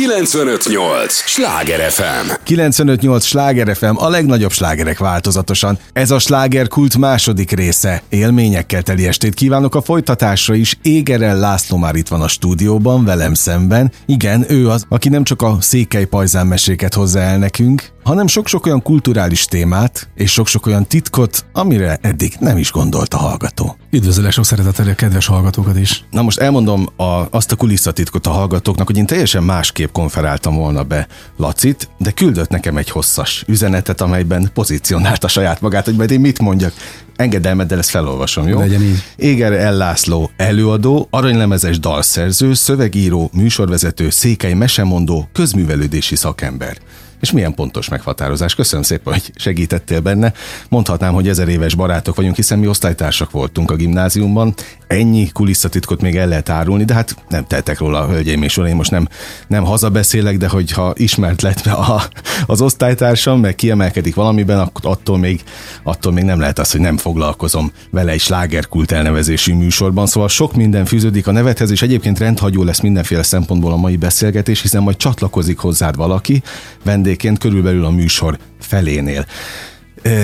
958! Sláger FM! 958! Sláger FM, a legnagyobb slágerek változatosan. Ez a sláger kult második része. Élményekkel teli estét kívánok a folytatásra is. Égerel László már itt van a stúdióban, velem szemben. Igen, ő az, aki nem csak a székely pajzán meséket hozza el nekünk, hanem sok-sok olyan kulturális témát, és sok-sok olyan titkot, amire eddig nem is gondolt a hallgató. Üdvözöllek sok szeretettel a kedves hallgatókat is. Na most elmondom a, azt a kulisszatitkot a hallgatóknak, hogy én teljesen másképp konferáltam volna be Lacit, de küldött nekem egy hosszas üzenetet, amelyben pozícionálta saját magát, hogy majd én mit mondjak. Engedelmeddel ezt felolvasom, jó? Legyen így. Éger Ellászló előadó, aranylemezes dalszerző, szövegíró, műsorvezető, székely mesemondó, közművelődési szakember. És milyen pontos meghatározás. Köszönöm szépen, hogy segítettél benne. Mondhatnám, hogy ezer éves barátok vagyunk, hiszen mi osztálytársak voltunk a gimnáziumban. Ennyi kulisszatitkot még el lehet árulni, de hát nem tettek róla, hölgyeim és uraim, most nem, nem hazabeszélek, de hogyha ismert lett a, az osztálytársam, meg kiemelkedik valamiben, akkor attól még, attól még nem lehet az, hogy nem foglalkozom vele egy slágerkult elnevezésű műsorban. Szóval sok minden fűződik a nevethez, és egyébként rendhagyó lesz mindenféle szempontból a mai beszélgetés, hiszen majd csatlakozik hozzád valaki, vendég vendégként körülbelül a műsor felénél.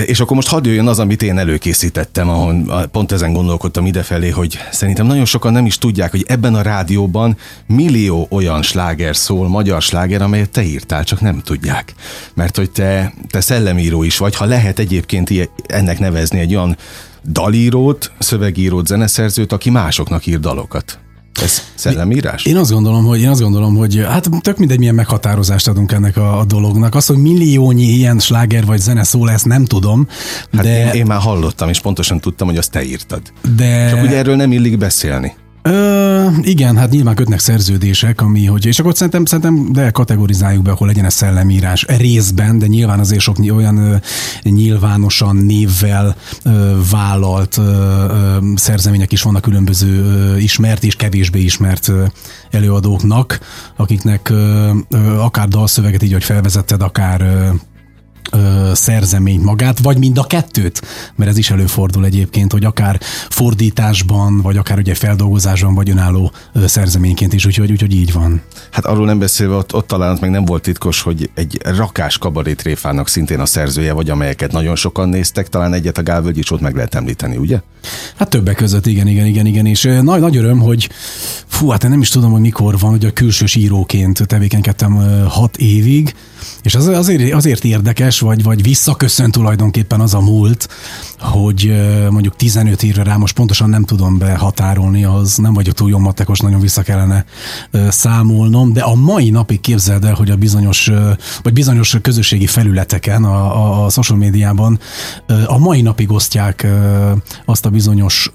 És akkor most hadd jöjjön az, amit én előkészítettem, ahol pont ezen gondolkodtam idefelé, hogy szerintem nagyon sokan nem is tudják, hogy ebben a rádióban millió olyan sláger szól, magyar sláger, amelyet te írtál, csak nem tudják. Mert hogy te, te szellemíró is vagy, ha lehet egyébként ennek nevezni egy olyan dalírót, szövegírót, zeneszerzőt, aki másoknak ír dalokat. Ez szellemírás? Én azt gondolom, hogy én azt gondolom, hogy hát tök mindegy, milyen meghatározást adunk ennek a, a dolognak. Az, hogy milliónyi ilyen sláger vagy zene szól, ezt nem tudom. Hát de... én, én, már hallottam, és pontosan tudtam, hogy azt te írtad. De... Csak ugye erről nem illik beszélni. Ö, igen, hát nyilván kötnek szerződések, ami, hogy, és akkor szerintem, szerintem de kategorizáljuk be, ahol legyen ez szellemírás részben, de nyilván azért sok olyan ö, nyilvánosan névvel ö, vállalt ö, ö, szerzemények is vannak különböző ö, ismert és kevésbé ismert ö, előadóknak, akiknek ö, ö, akár dalszöveget így, hogy felvezetted, akár ö, ö, szerzeményt magát, vagy mind a kettőt, mert ez is előfordul egyébként, hogy akár fordításban, vagy akár ugye feldolgozásban, vagy önálló ö, szerzeményként is, úgyhogy, úgyhogy így van. Hát arról nem beszélve, ott, ott talán meg nem volt titkos, hogy egy rakás kabarétréfának szintén a szerzője, vagy amelyeket nagyon sokan néztek, talán egyet a Gálvölgy is ott meg lehet említeni, ugye? Hát többek között, igen, igen, igen, igen, és nagy, nagy öröm, hogy fú, hát én nem is tudom, hogy mikor van, hogy a külsős íróként tevékenykedtem hat évig, és az, azért, azért érdekes, vagy, vagy visszaköszön tulajdonképpen az a múlt, hogy mondjuk 15 évre rá most pontosan nem tudom behatárolni, az nem vagyok túl jó matekos, nagyon vissza kellene számolnom, de a mai napig képzeld el, hogy a bizonyos, vagy bizonyos közösségi felületeken, a, a, a social médiában a mai napig osztják azt a bizonyos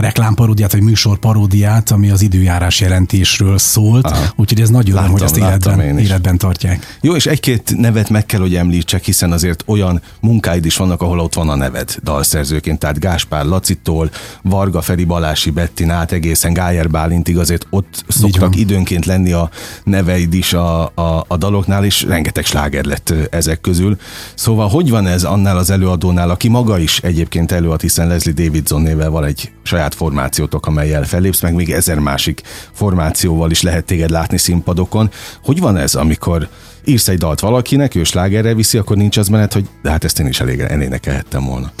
reklámparódiát, vagy műsor paródiát, ami az időjárás jelentésről szólt. Aha. Úgyhogy ez nagy öröm, hogy ezt életben, életben tartják. Jó, és egy-két nevet meg kell, hogy említsek, hiszen azért olyan munkáid is vannak, ahol ott van a neved dalszerzőként, tehát Gáspár Lacitól, Varga Feri Balási Bettin át egészen Gájer Bálintig azért ott szoktak időnként lenni a neveid is a, a, a daloknál, és rengeteg sláger lett ezek közül. Szóval hogy van ez annál az előadónál, aki maga is egyébként előad, hiszen Leslie Davidson nével van egy saját formációtok, amelyel fellépsz, meg még ezer másik formációval is lehet téged látni színpadokon. Hogy van ez, amikor írsz egy dalt valakinek, ő slágerre viszi, akkor nincs az menet, hogy de hát ezt én is elég elénekelhettem volna.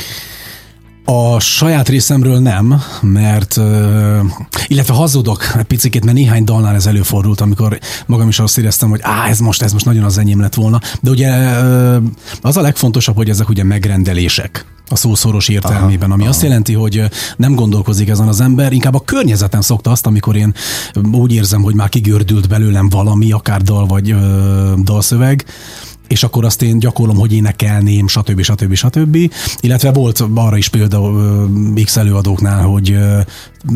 A saját részemről nem, mert illetve hazudok picit, mert néhány dalnál ez előfordult, amikor magam is azt éreztem, hogy á, ez most, ez most nagyon az enyém lett volna. De ugye az a legfontosabb, hogy ezek ugye megrendelések a szószoros értelmében, ami aha. azt jelenti, hogy nem gondolkozik ezen az ember, inkább a környezetem szokta azt, amikor én úgy érzem, hogy már kigördült belőlem valami, akár dal vagy ö, dalszöveg, és akkor azt én gyakorlom, hogy énekelném, stb. stb. stb. Illetve volt arra is például X előadóknál, hogy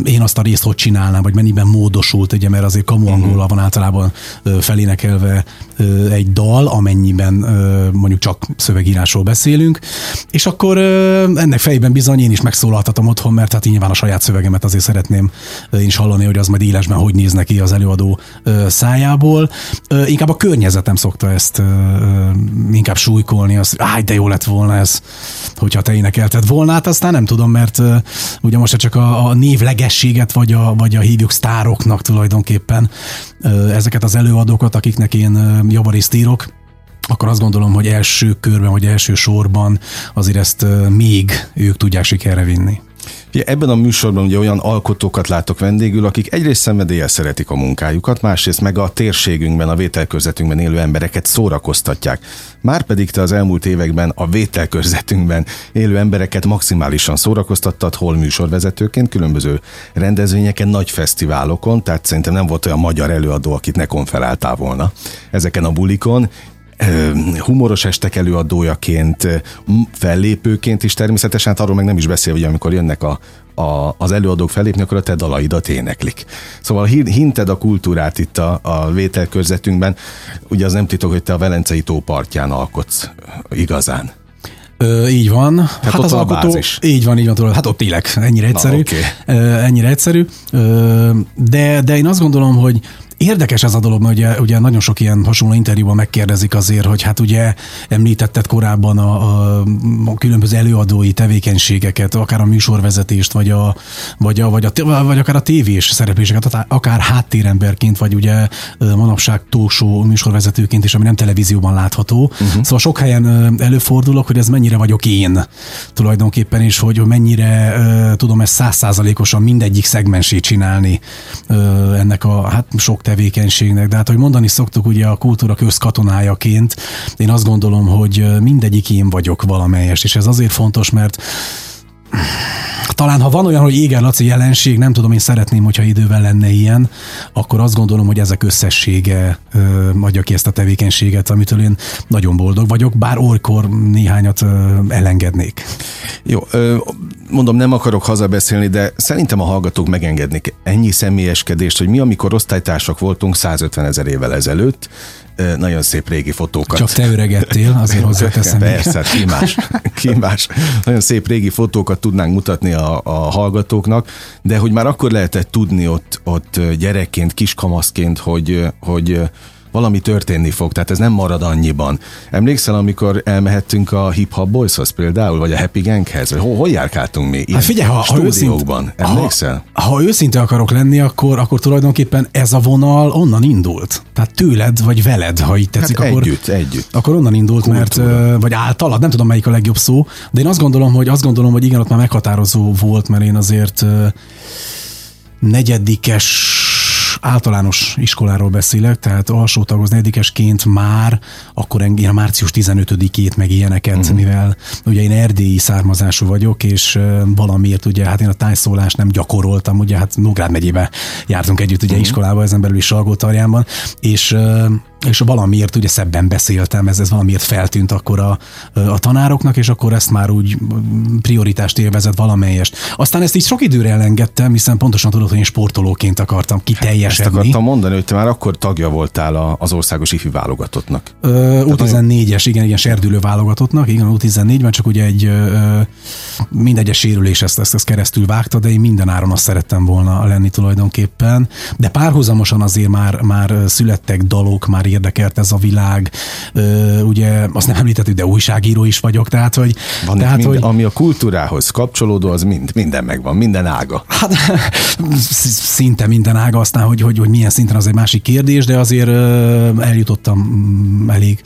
én azt a részt hogy csinálnám, vagy mennyiben módosult, ugye, mert azért kamu mhm. van általában felénekelve egy dal, amennyiben mondjuk csak szövegírásról beszélünk, és akkor ennek fejében bizony én is megszólaltatom otthon, mert hát nyilván a saját szövegemet azért szeretném én is hallani, hogy az majd élesben hogy néz neki az előadó szájából. Inkább a környezetem szokta ezt inkább súlykolni, azt, áj, de jó lett volna ez, hogyha te énekelted volna, hát aztán nem tudom, mert ugye most csak a, a név semlegességet, vagy a, vagy a hívjuk sztároknak tulajdonképpen ezeket az előadókat, akiknek én javarészt írok, akkor azt gondolom, hogy első körben, vagy első sorban azért ezt még ők tudják sikerre vinni. Ja, ebben a műsorban ugye olyan alkotókat látok vendégül, akik egyrészt szenvedéllyel szeretik a munkájukat, másrészt meg a térségünkben, a vételkörzetünkben élő embereket szórakoztatják. Márpedig te az elmúlt években a vételkörzetünkben élő embereket maximálisan szórakoztattad, hol műsorvezetőként, különböző rendezvényeken, nagy fesztiválokon, tehát szerintem nem volt olyan magyar előadó, akit ne konferáltál volna ezeken a bulikon, humoros estek előadójaként, fellépőként is természetesen, hát arról meg nem is beszél, hogy amikor jönnek a, a, az előadók fellépni, akkor a te dalaidat éneklik. Szóval hinted a kultúrát itt a, a vételkörzetünkben. Ugye az nem titok, hogy te a Velencei tó partján alkotsz igazán. Ö, így van. Tehát hát az alkotó, bázis. így van, így van, hát ott élek, ennyire egyszerű. Na, okay. Ö, ennyire egyszerű. Ö, de, de én azt gondolom, hogy Érdekes ez a dolog, mert ugye, ugye nagyon sok ilyen hasonló interjúban megkérdezik azért, hogy hát ugye említetted korábban a, a, a különböző előadói tevékenységeket, akár a műsorvezetést, vagy, a, vagy, a, vagy, a, vagy akár a tévés szerepléseket, akár háttéremberként, vagy ugye manapság tósó műsorvezetőként is, ami nem televízióban látható. Uh-huh. Szóval sok helyen előfordulok, hogy ez mennyire vagyok én tulajdonképpen, és hogy mennyire tudom ezt százszázalékosan mindegyik szegmensét csinálni ennek a hát sok tevékenységnek, de hát, hogy mondani szoktuk ugye a kultúra közkatonájaként, én azt gondolom, hogy mindegyik én vagyok valamelyest, és ez azért fontos, mert talán ha van olyan, hogy Éger Laci jelenség, nem tudom, én szeretném, hogyha idővel lenne ilyen, akkor azt gondolom, hogy ezek összessége ö, adja ki ezt a tevékenységet, amitől én nagyon boldog vagyok, bár olykor néhányat ö, elengednék. Jó, ö, mondom, nem akarok hazabeszélni, de szerintem a hallgatók megengednék ennyi személyeskedést, hogy mi, amikor osztálytársak voltunk 150 ezer évvel ezelőtt, nagyon szép régi fotókat. Csak te öregettél, azért hozzáteszem. Persze, hát ki más, ki más. Nagyon szép régi fotókat tudnánk mutatni a, a hallgatóknak, de hogy már akkor lehetett tudni ott, ott gyerekként, kiskamaszként, hogy, hogy valami történni fog, tehát ez nem marad annyiban. Emlékszel, amikor elmehettünk a Hip Hop Boyshoz például, vagy a Happy Ganghez, vagy hol, hol járkáltunk mi? hát figyelj, ha, ha, őszinte, emlékszel? Ha, ha őszinte akarok lenni, akkor, akkor tulajdonképpen ez a vonal onnan indult. Tehát tőled, vagy veled, ha így tetszik. Hát akkor, együtt, együtt. Akkor onnan indult, Kultúra. mert, vagy általad, nem tudom melyik a legjobb szó, de én azt gondolom, hogy azt gondolom, hogy igen, ott már meghatározó volt, mert én azért negyedikes általános iskoláról beszélek, tehát alsó tagoz negyedikesként már, akkor engem március 15-ét meg ilyeneket, uh-huh. mivel ugye én erdélyi származású vagyok, és valamiért ugye, hát én a tájszólást nem gyakoroltam, ugye hát Nógrád megyébe jártunk együtt ugye uh-huh. iskolába, ezen belül is Salgótarjánban, és és valamiért ugye szebben beszéltem, ez, ez valamiért feltűnt akkor a, a tanároknak, és akkor ezt már úgy prioritást élvezett valamelyest. Aztán ezt így sok időre elengedtem, hiszen pontosan tudod, hogy én sportolóként akartam kiteljesedni. Ezt akartam mondani, hogy te már akkor tagja voltál az országos ifi válogatottnak. U14-es, igen, igen, serdülő válogatottnak, igen, U14-ben csak ugye egy mindegyes sérülés ezt, ezt, ezt keresztül vágta, de én minden áron azt szerettem volna lenni tulajdonképpen. De párhuzamosan azért már, már születtek dalok, már érdekelt ez a világ. Ugye azt nem említettük, de újságíró is vagyok, tehát hogy... Van tehát, mind, hogy ami a kultúrához kapcsolódó, az mind, minden megvan, minden ága. Hát szinte minden ága, aztán, hogy, hogy, hogy milyen szinten az egy másik kérdés, de azért eljutottam mm, elég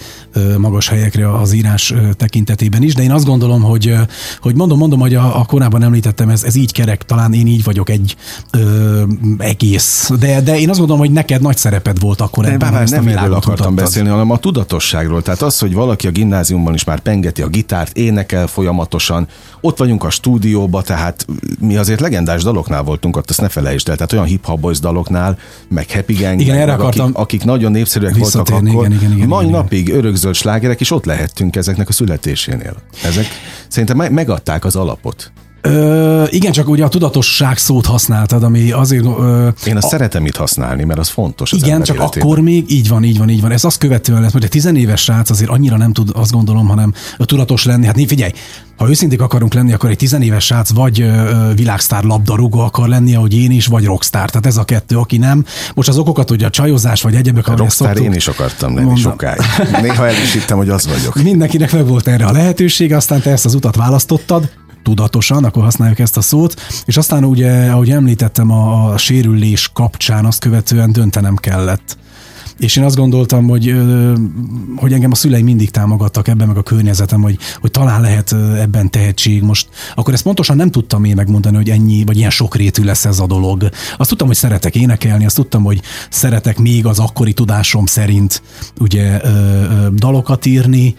magas helyekre az írás tekintetében is, de én azt gondolom, hogy, hogy mondom, mondom, hogy a, a korábban említettem, ez, ez így kerek, talán én így vagyok egy ö, egész, de, de én azt gondolom, hogy neked nagy szereped volt akkor ebben, bár, ezt nem a erről akartam beszélni, hanem a tudatosságról. Tehát az, hogy valaki a gimnáziumban is már pengeti a gitárt, énekel folyamatosan, ott vagyunk a stúdióba, tehát mi azért legendás daloknál voltunk, ott azt ne felejtsd el, tehát olyan hip-hop boys daloknál, meg Happy Gang, igen, erre akartam akik, akik nagyon népszerűek voltak akkor, igen, igen, igen, mai igen. napig örökzöld slágerek, és ott lehettünk ezeknek a születésénél. Ezek szerintem megadták az alapot. Ö, igen, csak ugye a tudatosság szót használtad, ami azért... Ö, Én azt a, szeretem itt használni, mert az fontos. Az igen, csak életében. akkor még így van, így van, így van. Ez azt követően lesz, hogy egy tizenéves srác azért annyira nem tud, azt gondolom, hanem tudatos lenni. Hát figyelj, ha őszinték akarunk lenni, akkor egy tizenéves srác vagy ö, világsztár labdarúgó akar lenni, ahogy én is, vagy rockstar. Tehát ez a kettő, aki nem. Most az okokat, hogy a csajozás vagy egyebek, ahogy rockstar szoktuk, én is akartam lenni mondom. sokáig. Néha el is hittem, hogy az vagyok. Mindenkinek meg volt erre a lehetőség, aztán te ezt az utat választottad tudatosan, akkor használjuk ezt a szót, és aztán ugye, ahogy említettem, a, a sérülés kapcsán azt követően döntenem kellett és én azt gondoltam, hogy, hogy engem a szüleim mindig támogattak ebben, meg a környezetem, hogy, hogy talán lehet ebben tehetség. Most akkor ezt pontosan nem tudtam én megmondani, hogy ennyi, vagy ilyen sokrétű lesz ez a dolog. Azt tudtam, hogy szeretek énekelni, azt tudtam, hogy szeretek még az akkori tudásom szerint ugye dalokat írni,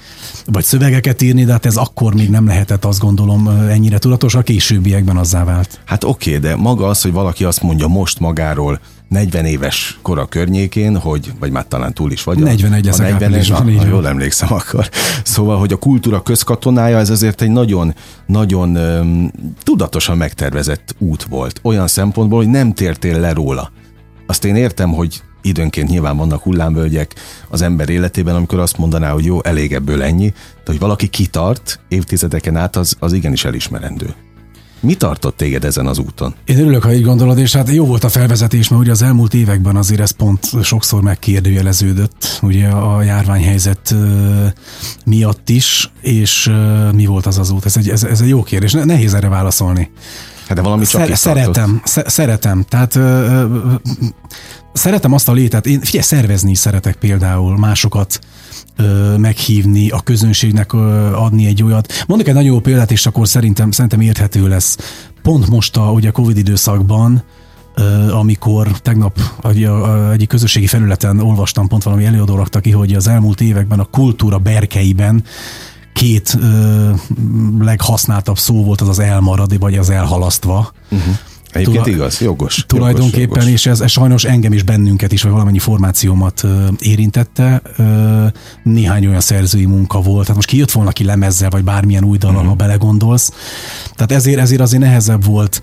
vagy szövegeket írni, de hát ez akkor még nem lehetett, azt gondolom, ennyire tudatos, a későbbiekben azzá vált. Hát oké, okay, de maga az, hogy valaki azt mondja most magáról, 40 éves kora környékén, hogy, vagy már talán túl is vagy. 41 a 41, ha, ha jól emlékszem akkor. Szóval, hogy a kultúra közkatonája, ez azért egy nagyon, nagyon um, tudatosan megtervezett út volt. Olyan szempontból, hogy nem tértél le róla. Azt én értem, hogy időnként nyilván vannak hullámvölgyek az ember életében, amikor azt mondaná, hogy jó, elég ebből ennyi, de hogy valaki kitart évtizedeken át, az, az igenis elismerendő. Mi tartott téged ezen az úton? Én örülök, ha így gondolod, és hát jó volt a felvezetés, mert ugye az elmúlt években azért ez pont sokszor megkérdőjeleződött, ugye a járványhelyzet miatt is, és mi volt az az út? Ez egy, ez, ez egy jó kérdés, nehéz erre válaszolni. Hát de valami csak Szer- Szeretem, sz- szeretem. Tehát ö, ö, szeretem azt a létet, én figyelj, szervezni szeretek például, másokat ö, meghívni, a közönségnek ö, adni egy olyat. Mondok egy nagyon jó példát, és akkor szerintem, szerintem érthető lesz. Pont most a ugye Covid időszakban, amikor tegnap egyik közösségi felületen olvastam, pont valami előadó rakta ki, hogy az elmúlt években a kultúra berkeiben két ö, leghasználtabb szó volt az az elmarad, vagy az elhalasztva. Uh-huh. Egyébként Tula- igaz, jogos. Tulajdonképpen, jogos, és ez, ez sajnos engem is bennünket is, vagy valamennyi formációmat érintette. Néhány olyan szerzői munka volt. Tehát most kijött volna ki lemezzel, vagy bármilyen új dalal, uh-huh. ha belegondolsz. Tehát ezért, ezért azért nehezebb volt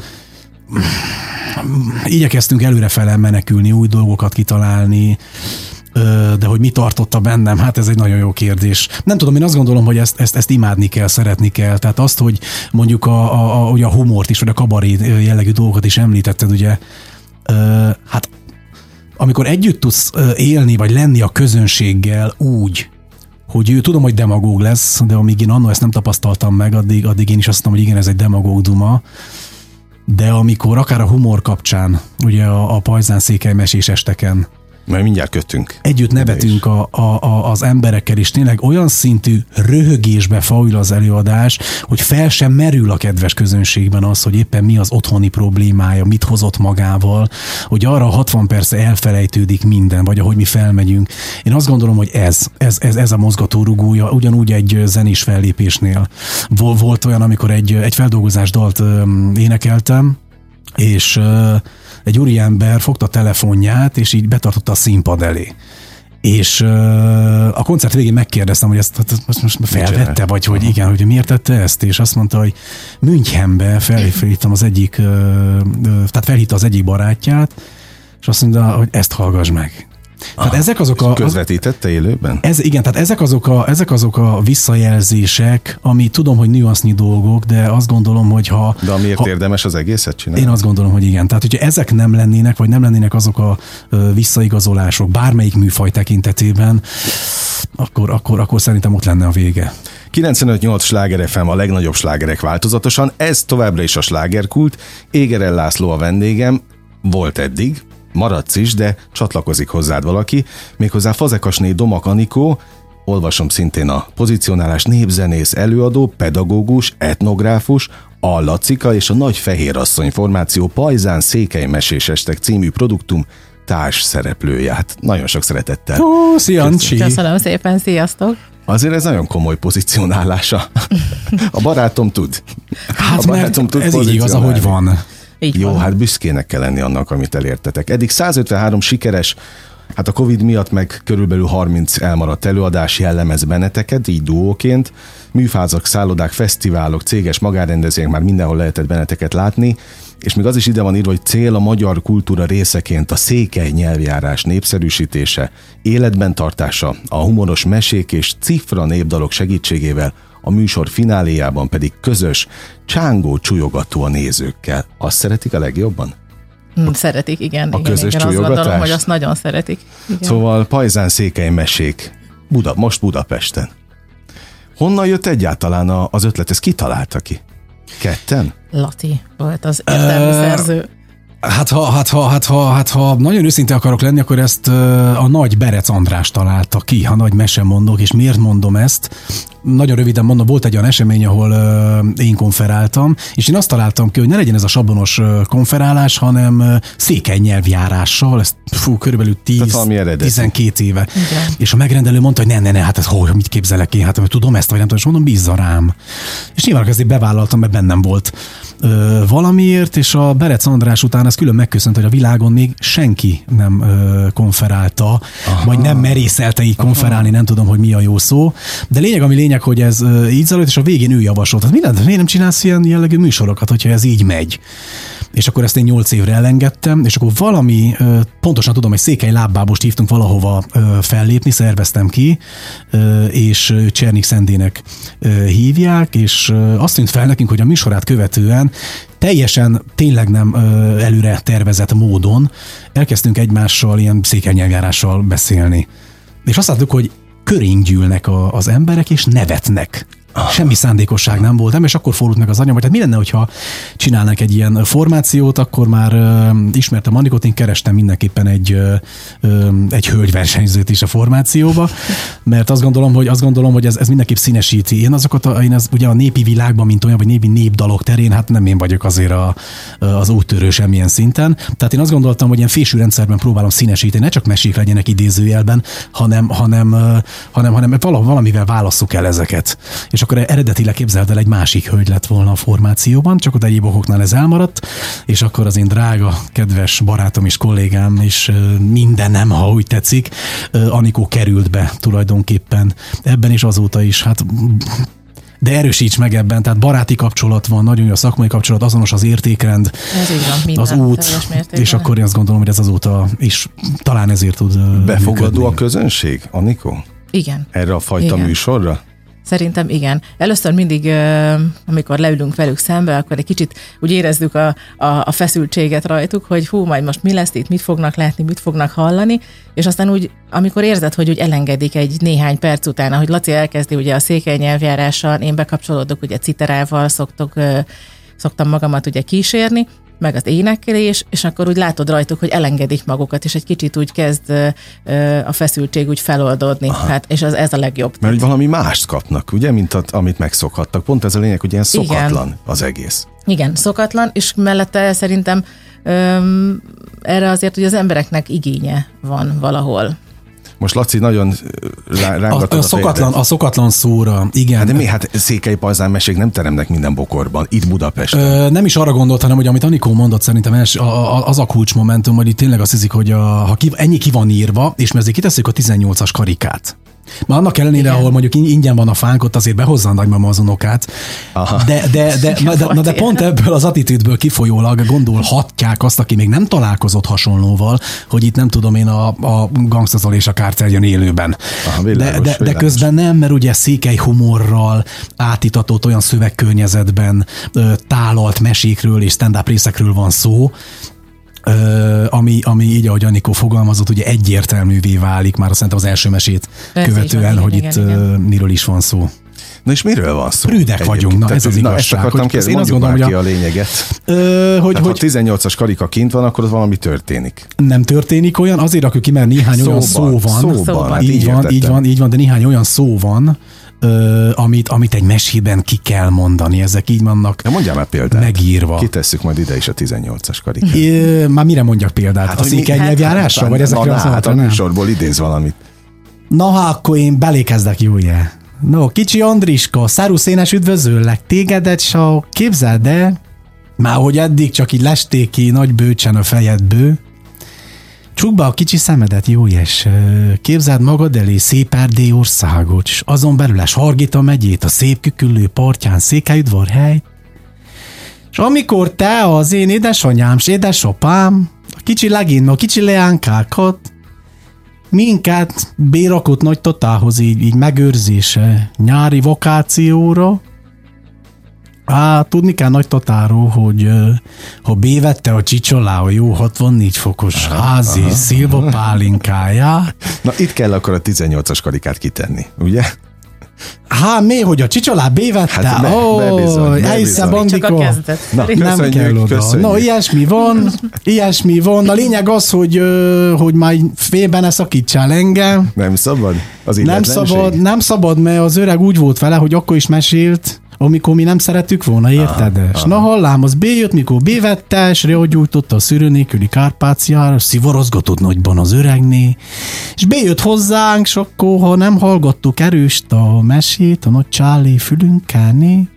igyekeztünk előrefele menekülni, új dolgokat kitalálni, de hogy mi tartotta bennem, hát ez egy nagyon jó kérdés. Nem tudom, én azt gondolom, hogy ezt, ezt, ezt imádni kell, szeretni kell. Tehát azt, hogy mondjuk a, a, a, a humort is, vagy a kabaré jellegű dolgokat is említetted, ugye, hát amikor együtt tudsz élni, vagy lenni a közönséggel úgy, hogy ő tudom, hogy demagóg lesz, de amíg én annól ezt nem tapasztaltam meg, addig, addig én is azt mondom, hogy igen, ez egy demagóg duma, de amikor akár a humor kapcsán, ugye a, a pajzán székely mesés esteken, mert mindjárt kötünk. Együtt nevetünk a, a, a, az emberekkel, és tényleg olyan szintű röhögésbe faul az előadás, hogy fel sem merül a kedves közönségben az, hogy éppen mi az otthoni problémája, mit hozott magával, hogy arra 60 persze elfelejtődik minden, vagy ahogy mi felmegyünk. Én azt gondolom, hogy ez, ez, ez, ez a mozgatórugója, ugyanúgy egy zenés fellépésnél. Volt olyan, amikor egy, egy feldolgozás dalt énekeltem, és egy úriember fogta a telefonját, és így betartotta a színpad elé. És uh, a koncert végén megkérdeztem, hogy ezt, ezt most felvette, vagy hogy igen, hogy miért tette ezt, és azt mondta, hogy Münchenbe felhívtam az egyik, uh, tehát felhívta az egyik barátját, és azt mondta, hogy ezt hallgass meg. Tehát ah, ezek azok a... Közvetítette élőben? Ez, igen, tehát ezek azok, a, ezek azok a visszajelzések, ami tudom, hogy nüansznyi dolgok, de azt gondolom, hogy ha... De miért ha, érdemes az egészet csinálni? Én azt gondolom, hogy igen. Tehát, hogyha ezek nem lennének, vagy nem lennének azok a visszaigazolások bármelyik műfaj tekintetében, akkor, akkor, akkor szerintem ott lenne a vége. 95-8 sláger FM a legnagyobb slágerek változatosan, ez továbbra is a slágerkult. Égerel László a vendégem, volt eddig, maradsz is, de csatlakozik hozzád valaki, méghozzá Fazekasné Domak Anikó, olvasom szintén a pozicionálás népzenész, előadó, pedagógus, etnográfus, a Lacika és a Nagy Fehér Asszony formáció Pajzán Székely Mesés Estek című produktum társ szereplője. Hát nagyon sok szeretettel. Ó, szia, Köszönöm szépen, sziasztok! Azért ez nagyon komoly pozicionálása. A barátom tud. Hát a barátom tud ez így igaz, ahogy van. Így Jó, van. hát büszkének kell lenni annak, amit elértetek. Eddig 153 sikeres, hát a Covid miatt meg körülbelül 30 elmaradt előadás jellemez benneteket, így duóként. Műfázak, szállodák, fesztiválok, céges magárendezvények, már mindenhol lehetett benneteket látni, és még az is ide van írva, hogy cél a magyar kultúra részeként a székely nyelvjárás népszerűsítése, életben tartása, a humoros mesék és cifra népdalok segítségével a műsor fináléjában pedig közös, csángó csúlyogató a nézőkkel. Azt szeretik a legjobban? Mm, szeretik, igen. A igen, közös igen, azt gondolom, hogy azt nagyon szeretik. Igen. Szóval Pajzán székely mesék, Buda, most Budapesten. Honnan jött egyáltalán az ötlet? Ez ki találta ki? Ketten? Laci volt az értelmi szerző. Hát ha, hát, ha, hát, ha, hát ha nagyon őszinte akarok lenni, akkor ezt a nagy Berec András találta ki, ha nagy mesemondók, és miért mondom ezt? Nagyon röviden mondom, volt egy olyan esemény, ahol én konferáltam, és én azt találtam ki, hogy ne legyen ez a sabonos uh, konferálás, hanem székely nyelvjárással, ezt fú, körülbelül 10-12 éve. Igen. És a megrendelő mondta, hogy ne, ne, ne, hát ez hogy, mit képzelek én, hát tudom ezt, vagy nem tudom, és mondom, bízza rám. És nyilván ezért bevállaltam, mert bennem volt uh, valamiért, és a Berec András után ez külön megköszönt, hogy a világon még senki nem uh, konferálta, Aha. vagy nem merészelte így konferálni, Aha. nem tudom, hogy mi a jó szó. De lényeg, ami lényeg, hogy ez uh, így zajlott, és a végén ő javasolt. Hát miért, miért nem csinálsz ilyen jellegű műsorokat, hogyha ez így megy? És akkor ezt én nyolc évre elengedtem, és akkor valami, pontosan tudom, hogy székely lábbábost hívtunk valahova fellépni, szerveztem ki, és Csernik Szendének hívják, és azt tűnt fel nekünk, hogy a műsorát követően teljesen tényleg nem előre tervezett módon elkezdtünk egymással ilyen székenyeljárással beszélni. És azt láttuk, hogy körénk gyűlnek a, az emberek, és nevetnek. Semmi szándékosság nem volt, nem, és akkor fordult meg az anyam, hogy tehát mi lenne, hogyha csinálnak egy ilyen formációt, akkor már uh, ismertem Anikot, én kerestem mindenképpen egy, uh, egy hölgyversenyzőt is a formációba, mert azt gondolom, hogy azt gondolom, hogy ez, ez mindenképp színesíti. Én azokat, a, én az, ugye a népi világban, mint olyan, vagy népi népdalok terén, hát nem én vagyok azért a, az úttörő semmilyen szinten. Tehát én azt gondoltam, hogy ilyen fésűrendszerben próbálom színesíteni, ne csak mesék legyenek idézőjelben, hanem, hanem, hanem, hanem valamivel válasszuk el ezeket. És akkor eredetileg képzeld el, egy másik hölgy lett volna a formációban, csak ott egyéb okoknál ez elmaradt, és akkor az én drága, kedves barátom és kollégám, és mindenem, ha úgy tetszik, Anikó került be tulajdonképpen ebben is azóta is, hát de erősíts meg ebben, tehát baráti kapcsolat van, nagyon jó a szakmai kapcsolat, azonos az értékrend, ez így van, minden, az út, és akkor én azt gondolom, hogy ez azóta is talán ezért tud Befogadó működni. a közönség, Anikó? Igen. Erre a fajta Igen. műsorra? Szerintem igen. Először mindig, amikor leülünk velük szembe, akkor egy kicsit úgy érezzük a, a, a feszültséget rajtuk, hogy hú, majd most mi lesz itt, mit fognak látni, mit fognak hallani, és aztán úgy, amikor érzed, hogy úgy elengedik egy néhány perc után, ahogy Laci elkezdi ugye a székely nyelvjárással, én bekapcsolódok, ugye citerával szoktok, szoktam magamat ugye kísérni, meg az énekelés, és akkor úgy látod rajtuk, hogy elengedik magukat, és egy kicsit úgy kezd a feszültség úgy feloldódni. Hát, és az, ez a legjobb. Mert valami mást kapnak, ugye, mint a, amit megszokhattak. Pont ez a lényeg, hogy ilyen szokatlan Igen. az egész. Igen, szokatlan, és mellette szerintem öm, erre azért, hogy az embereknek igénye van valahol. Most Laci nagyon rángatod a, a, a, szokatlan, a szokatlan szóra, igen. Hát de mi, hát székely pajzán mesék nem teremnek minden bokorban, itt Budapesten. Ö, nem is arra gondolt, hanem hogy amit Anikó mondott, szerintem els, a, a, az a kulcsmomentum, hogy itt tényleg azt hiszik, hogy a, ha ki, ennyi ki van írva, és mert kitesszük a 18-as karikát, már annak ellenére, Igen. ahol mondjuk ingyen van a fánk, ott azért behozza a nagymama az unokát. Aha. De, de, de, na, de, na, de pont ebből az attitűdből kifolyólag gondolhatják azt, aki még nem találkozott hasonlóval, hogy itt nem tudom én a, a gangstazol és a kárcel jön élőben. Aha, világos, de, de, de közben nem, mert ugye székely humorral átitatott olyan szövegkörnyezetben tálalt mesékről és stand-up részekről van szó, ami, ami így, ahogy Anikó fogalmazott, ugye egyértelművé válik már szerintem az első mesét Persze, követően, van, hogy igen, itt igen. miről is van szó. Na és miről van szó? Prűdek Egyébként. vagyunk, na ez az igazság. Na, ezt akartam kérdezni, én azt gondolom, hogy a, a lényeget. Ö, hogy, hogy, ha 18-as karika kint van, akkor az valami történik. Nem történik olyan, azért rakjuk ki, mert néhány szóban, olyan szó van. Szóban, szóban. Hát így, így van, így van, így van, de néhány olyan szó van, ö, amit, amit egy mesében ki kell mondani. Ezek így vannak De mondjál már példát. megírva. Kitesszük majd ide is a 18-as karikát. É, már mire mondjak példát? Hát, a székely nyelvjárásra? Hát, vagy ezekre na, a hát a műsorból idéz valamit. Na, ha akkor én belékezdek, jó yeah. No, kicsi Andriska, száruszénes üdvözöllek, tégedet, sa képzeld el, már hogy eddig csak így lesték ki nagy bőcsen a fejedből, Csukd be a kicsi szemedet, jó és képzeld magad elé szép Erdély országot, és azon belül a Sargita megyét, a szép küküllő partján Székelyudvarhely, és amikor te az én édesanyám és édesapám, a kicsi legén, a kicsi leánkákat, minket bérakott nagy totához így, így megőrzése nyári vakációra, Á, tudni kell nagy tatáról, hogy ha bévette a csicsolá a jó 64 fokos aha, házi aha. szilva pálinkáját. Na itt kell akkor a 18-as karikát kitenni, ugye? Há, mi, hogy a csicsolá bévette? Hát bebizony, elhiszem, bebizony. Csak a Bandikó. kezdet. Na, Nem kell oda. köszönjük. No, ilyesmi van, ilyesmi van. A lényeg az, hogy, hogy már félben ne szakítsál engem. Nem szabad? Az Nem szabad, nem szabad, mert az öreg úgy volt vele, hogy akkor is mesélt, amikor mi nem szerettük volna, érted? És na hallám, az bejött, mikor bévette, és reagyújtotta a szűrő nélküli kárpáciára, szivarozgatott nagyban az öregné, és bejött hozzánk, és akkor, ha nem hallgattuk erőst a mesét, a nagy csáli fülünkáné,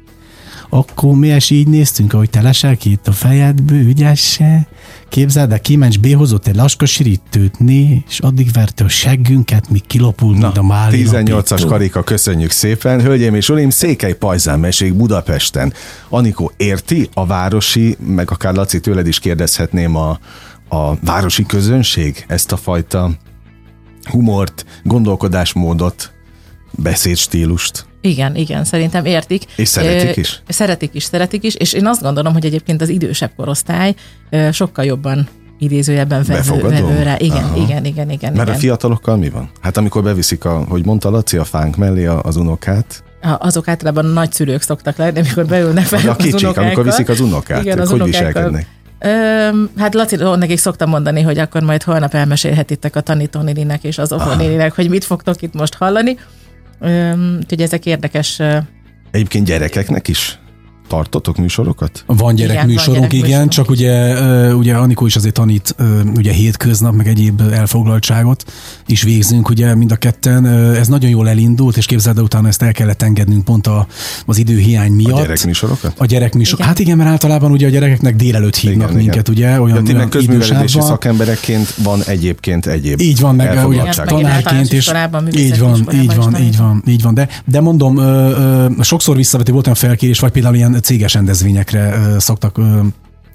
akkor mi is így néztünk, ahogy te leselkít a fejedből, ügyesse. Képzeld, de kimens behozott egy laskasirítőt, né, és addig verte a seggünket, míg kilopult, mint a máli 18-as lapító. karika, köszönjük szépen. Hölgyeim és urim, Székely Pajzán mesék Budapesten. Anikó, érti a városi, meg akár Laci tőled is kérdezhetném a, a városi közönség ezt a fajta humort, gondolkodásmódot, beszédstílust? Igen, igen, szerintem értik. És szeretik is? Szeretik is, szeretik is, és én azt gondolom, hogy egyébként az idősebb korosztály sokkal jobban idézőjebben vevő, Befogadó? vevő rá. Igen, Aha. igen, igen, igen. Mert a igen. fiatalokkal mi van? Hát amikor beviszik, a, hogy mondta Laci, a fánk mellé a- az unokát, A- azok általában nagyszülők szoktak lenni, amikor beülnek fel vagy a az kicsik, amikor unokákkal. viszik az unokát, Igen, az hogy unokákkal. viselkednek? Öm, hát Laci, nekik szoktam mondani, hogy akkor majd holnap elmesélhetitek a tanítónéninek és az ofonéninek, hogy mit fogtok itt most hallani. Úgyhogy ezek érdekes Egyébként gyerekeknek is tartotok műsorokat? Van gyerekműsorunk, van igen, gyerekműsorunk csak ugye, ugye Anikó is azért tanít ugye hétköznap, meg egyéb elfoglaltságot is végzünk, ugye mind a ketten. Ez nagyon jól elindult, és képzeld, el, utána ezt el kellett engednünk pont a, az időhiány miatt. A gyerekműsorokat? A gyerekműsor. Igen. Hát igen, mert általában ugye a gyerekeknek délelőtt hívnak Igen, minket, igen. ugye? Olyan, Ja, ti meg olyan közművelődési idősávban. szakemberekként van egyébként egyéb Így van, meg ugye. Igen, tanárként is. Így van, így van, így van, így van. De, de mondom, sokszor visszaveti volt olyan felkérés, vagy például ilyen céges rendezvényekre szoktak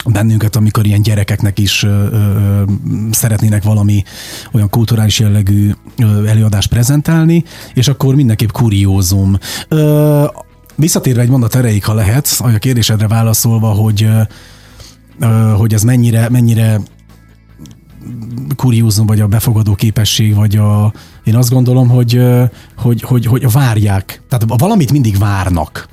bennünket, amikor ilyen gyerekeknek is ö, ö, szeretnének valami olyan kulturális jellegű ö, előadást prezentálni, és akkor mindenképp kuriózum. Ö, visszatérve egy mondat erejéig, ha lehet, a kérdésedre válaszolva, hogy ö, hogy ez mennyire, mennyire kuriózum, vagy a befogadó képesség, vagy a, én azt gondolom, hogy, hogy, hogy, hogy várják. Tehát valamit mindig várnak.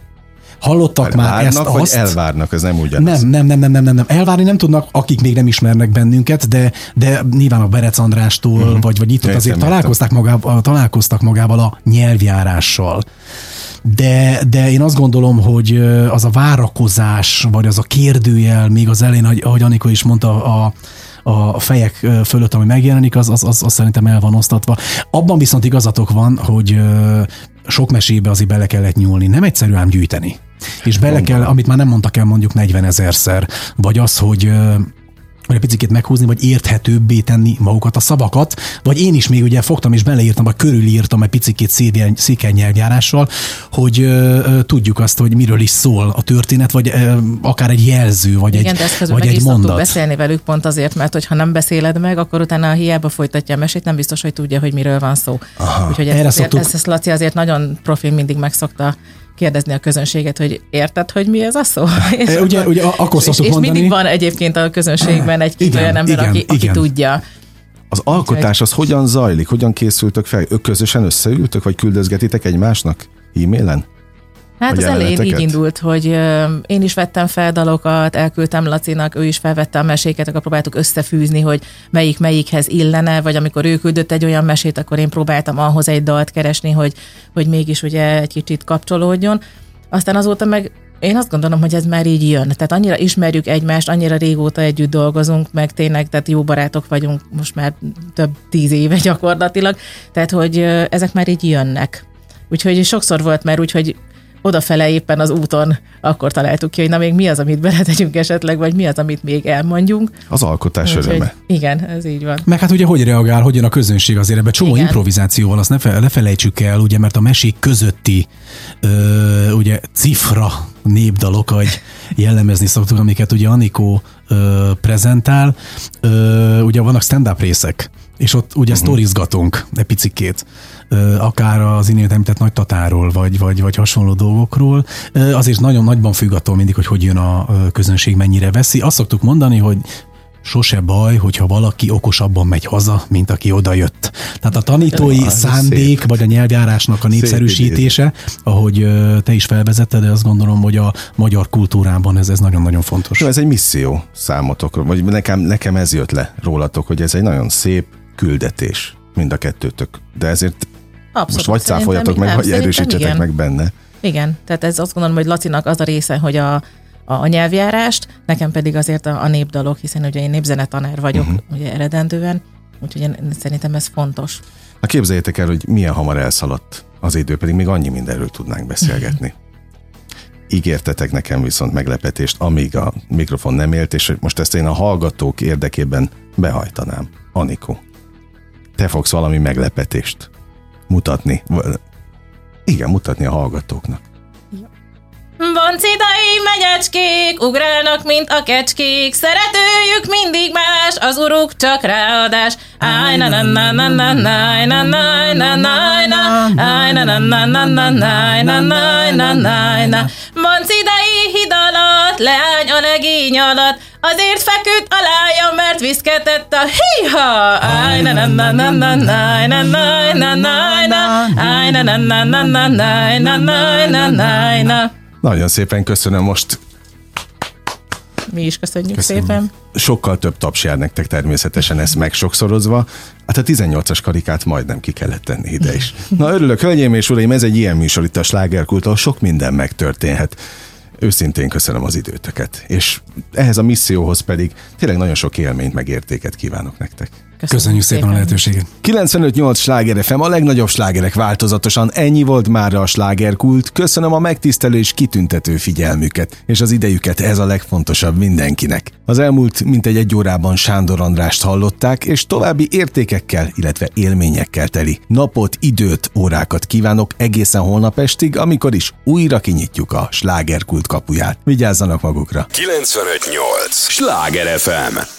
Hallottak már Várnak, ezt, vagy azt? elvárnak, ez nem ugyanaz. Nem, nem, nem, nem, nem, nem, nem. Elvárni nem tudnak, akik még nem ismernek bennünket, de, de nyilván a Berec Andrástól, mm. vagy, vagy itt ott azért találkoztak, magával, találkoztak magával a nyelvjárással. De, de én azt gondolom, hogy az a várakozás, vagy az a kérdőjel, még az elején, ahogy, Anikó is mondta, a, a fejek fölött, ami megjelenik, az, az, az, az szerintem el van osztatva. Abban viszont igazatok van, hogy sok mesébe azért bele kellett nyúlni. Nem egyszerű ám gyűjteni. És bele kell, amit már nem mondtak el mondjuk 40 ezerszer, vagy az, hogy vagy egy picit meghúzni, vagy érthetőbbé tenni magukat a szavakat, vagy én is még ugye fogtam és beleírtam, vagy körülírtam egy picit székely nyelvjárással, hogy ö, ö, tudjuk azt, hogy miről is szól a történet, vagy ö, akár egy jelző, vagy Igen, egy, de vagy egy mondat. beszélni velük pont azért, mert hogyha nem beszéled meg, akkor utána hiába folytatja a mesét, nem biztos, hogy tudja, hogy miről van szó. Aha. Úgyhogy Erre ezt, azért, szoktuk- ezt, ezt Laci azért nagyon profil mindig megszokta kérdezni a közönséget, hogy érted, hogy mi ez a szó? És, E, ugye- ugye akkor és, és mondani- mindig van egyébként a közönségben egy Igen, olyan ember, igen, aki, aki igen. tudja. Az alkotás az hogyan zajlik? Hogyan készültök fel? Ők közösen összeültök, vagy küldözgetitek egymásnak e-mailen? Hát az elején így indult, hogy én is vettem fel dalokat, elküldtem Lacinak, ő is felvette a meséket, akkor próbáltuk összefűzni, hogy melyik melyikhez illene, vagy amikor ő küldött egy olyan mesét, akkor én próbáltam ahhoz egy dalt keresni, hogy, hogy mégis ugye egy kicsit kapcsolódjon. Aztán azóta meg én azt gondolom, hogy ez már így jön. Tehát annyira ismerjük egymást, annyira régóta együtt dolgozunk, meg tényleg, tehát jó barátok vagyunk most már több tíz éve gyakorlatilag, tehát hogy ezek már így jönnek. Úgyhogy sokszor volt már úgy, hogy odafele éppen az úton akkor találtuk ki, hogy na még mi az, amit beletegyünk esetleg, vagy mi az, amit még elmondjunk. Az alkotás Úgyhogy öröme. igen, ez így van. Meg hát ugye hogy reagál, hogyan a közönség azért ebbe csomó Igen. improvizációval, azt ne, fe, ne felejtsük el, ugye, mert a mesék közötti ö, ugye cifra népdalok, vagy jellemezni szoktuk, amiket ugye Anikó ö, prezentál, ö, ugye vannak stand-up részek, és ott ugye uh-huh. sztorizgatunk egy picikét, akár az imént említett nagy tatáról, vagy, vagy, vagy hasonló dolgokról. Azért nagyon nagyban függ attól mindig, hogy hogy jön a közönség, mennyire veszi. Azt szoktuk mondani, hogy sose baj, hogyha valaki okosabban megy haza, mint aki oda jött. Tehát a tanítói Ah, szándék, szép. vagy a nyelvjárásnak a népszerűsítése, ahogy te is felvezetted, de azt gondolom, hogy a magyar kultúrában ez, ez nagyon-nagyon fontos. Jó, ez egy misszió számotokról, vagy nekem, nekem ez jött le rólatok, hogy ez egy nagyon szép küldetés mind a kettőtök. De ezért Abszolút. most vagy cáfoljatok meg, nem, vagy erősítsetek igen. meg benne. Igen, tehát ez azt gondolom, hogy Lacinak az a része, hogy a, a, a nyelvjárást, nekem pedig azért a, a népdalok, hiszen ugye én népzenetanár vagyok, uh-huh. ugye eredendően, úgyhogy én, szerintem ez fontos. Na képzeljétek el, hogy milyen hamar elszaladt az idő, pedig még annyi mindenről tudnánk beszélgetni. Ígértetek nekem viszont meglepetést, amíg a mikrofon nem élt, és most ezt én a hallgatók érdekében behajtanám. Anikó, te fogsz valami meglepetést mutatni. Igen, mutatni a hallgatóknak. Boncidai megyecskék, ugrálnak, mint a kecskék, szeretőjük mindig más, az uruk csak ráadás. Áj, na na na na na na na na na na na Áj, na na na na na na na na na na na Boncidai híd alatt, leány a legény alatt, azért feküdt a lája, mert viszketett a hiha. Áj, na na na na na na na na na na na Áj, na na na na na na na na na na na Nagyon szépen köszönöm most. Mi is köszönjük Köszönjük. szépen. Sokkal több taps jár nektek természetesen ezt megsokszorozva. Hát a 18-as karikát majdnem ki kellett tenni ide is. Na örülök, hölgyeim és uraim, ez egy ilyen műsor itt a slágerkult, ahol sok minden megtörténhet. Őszintén köszönöm az időtöket, és ehhez a misszióhoz pedig tényleg nagyon sok élményt meg értéket kívánok nektek. Köszönjük szépen a lehetőséget. 95-8 sláger FM, a legnagyobb slágerek változatosan. Ennyi volt már a slágerkult. Köszönöm a megtisztelő és kitüntető figyelmüket, és az idejüket, ez a legfontosabb mindenkinek. Az elmúlt mintegy egy órában Sándor Andrást hallották, és további értékekkel, illetve élményekkel teli napot, időt, órákat kívánok egészen holnap estig, amikor is újra kinyitjuk a slágerkult kapuját. Vigyázzanak magukra! 958! Sláger FM!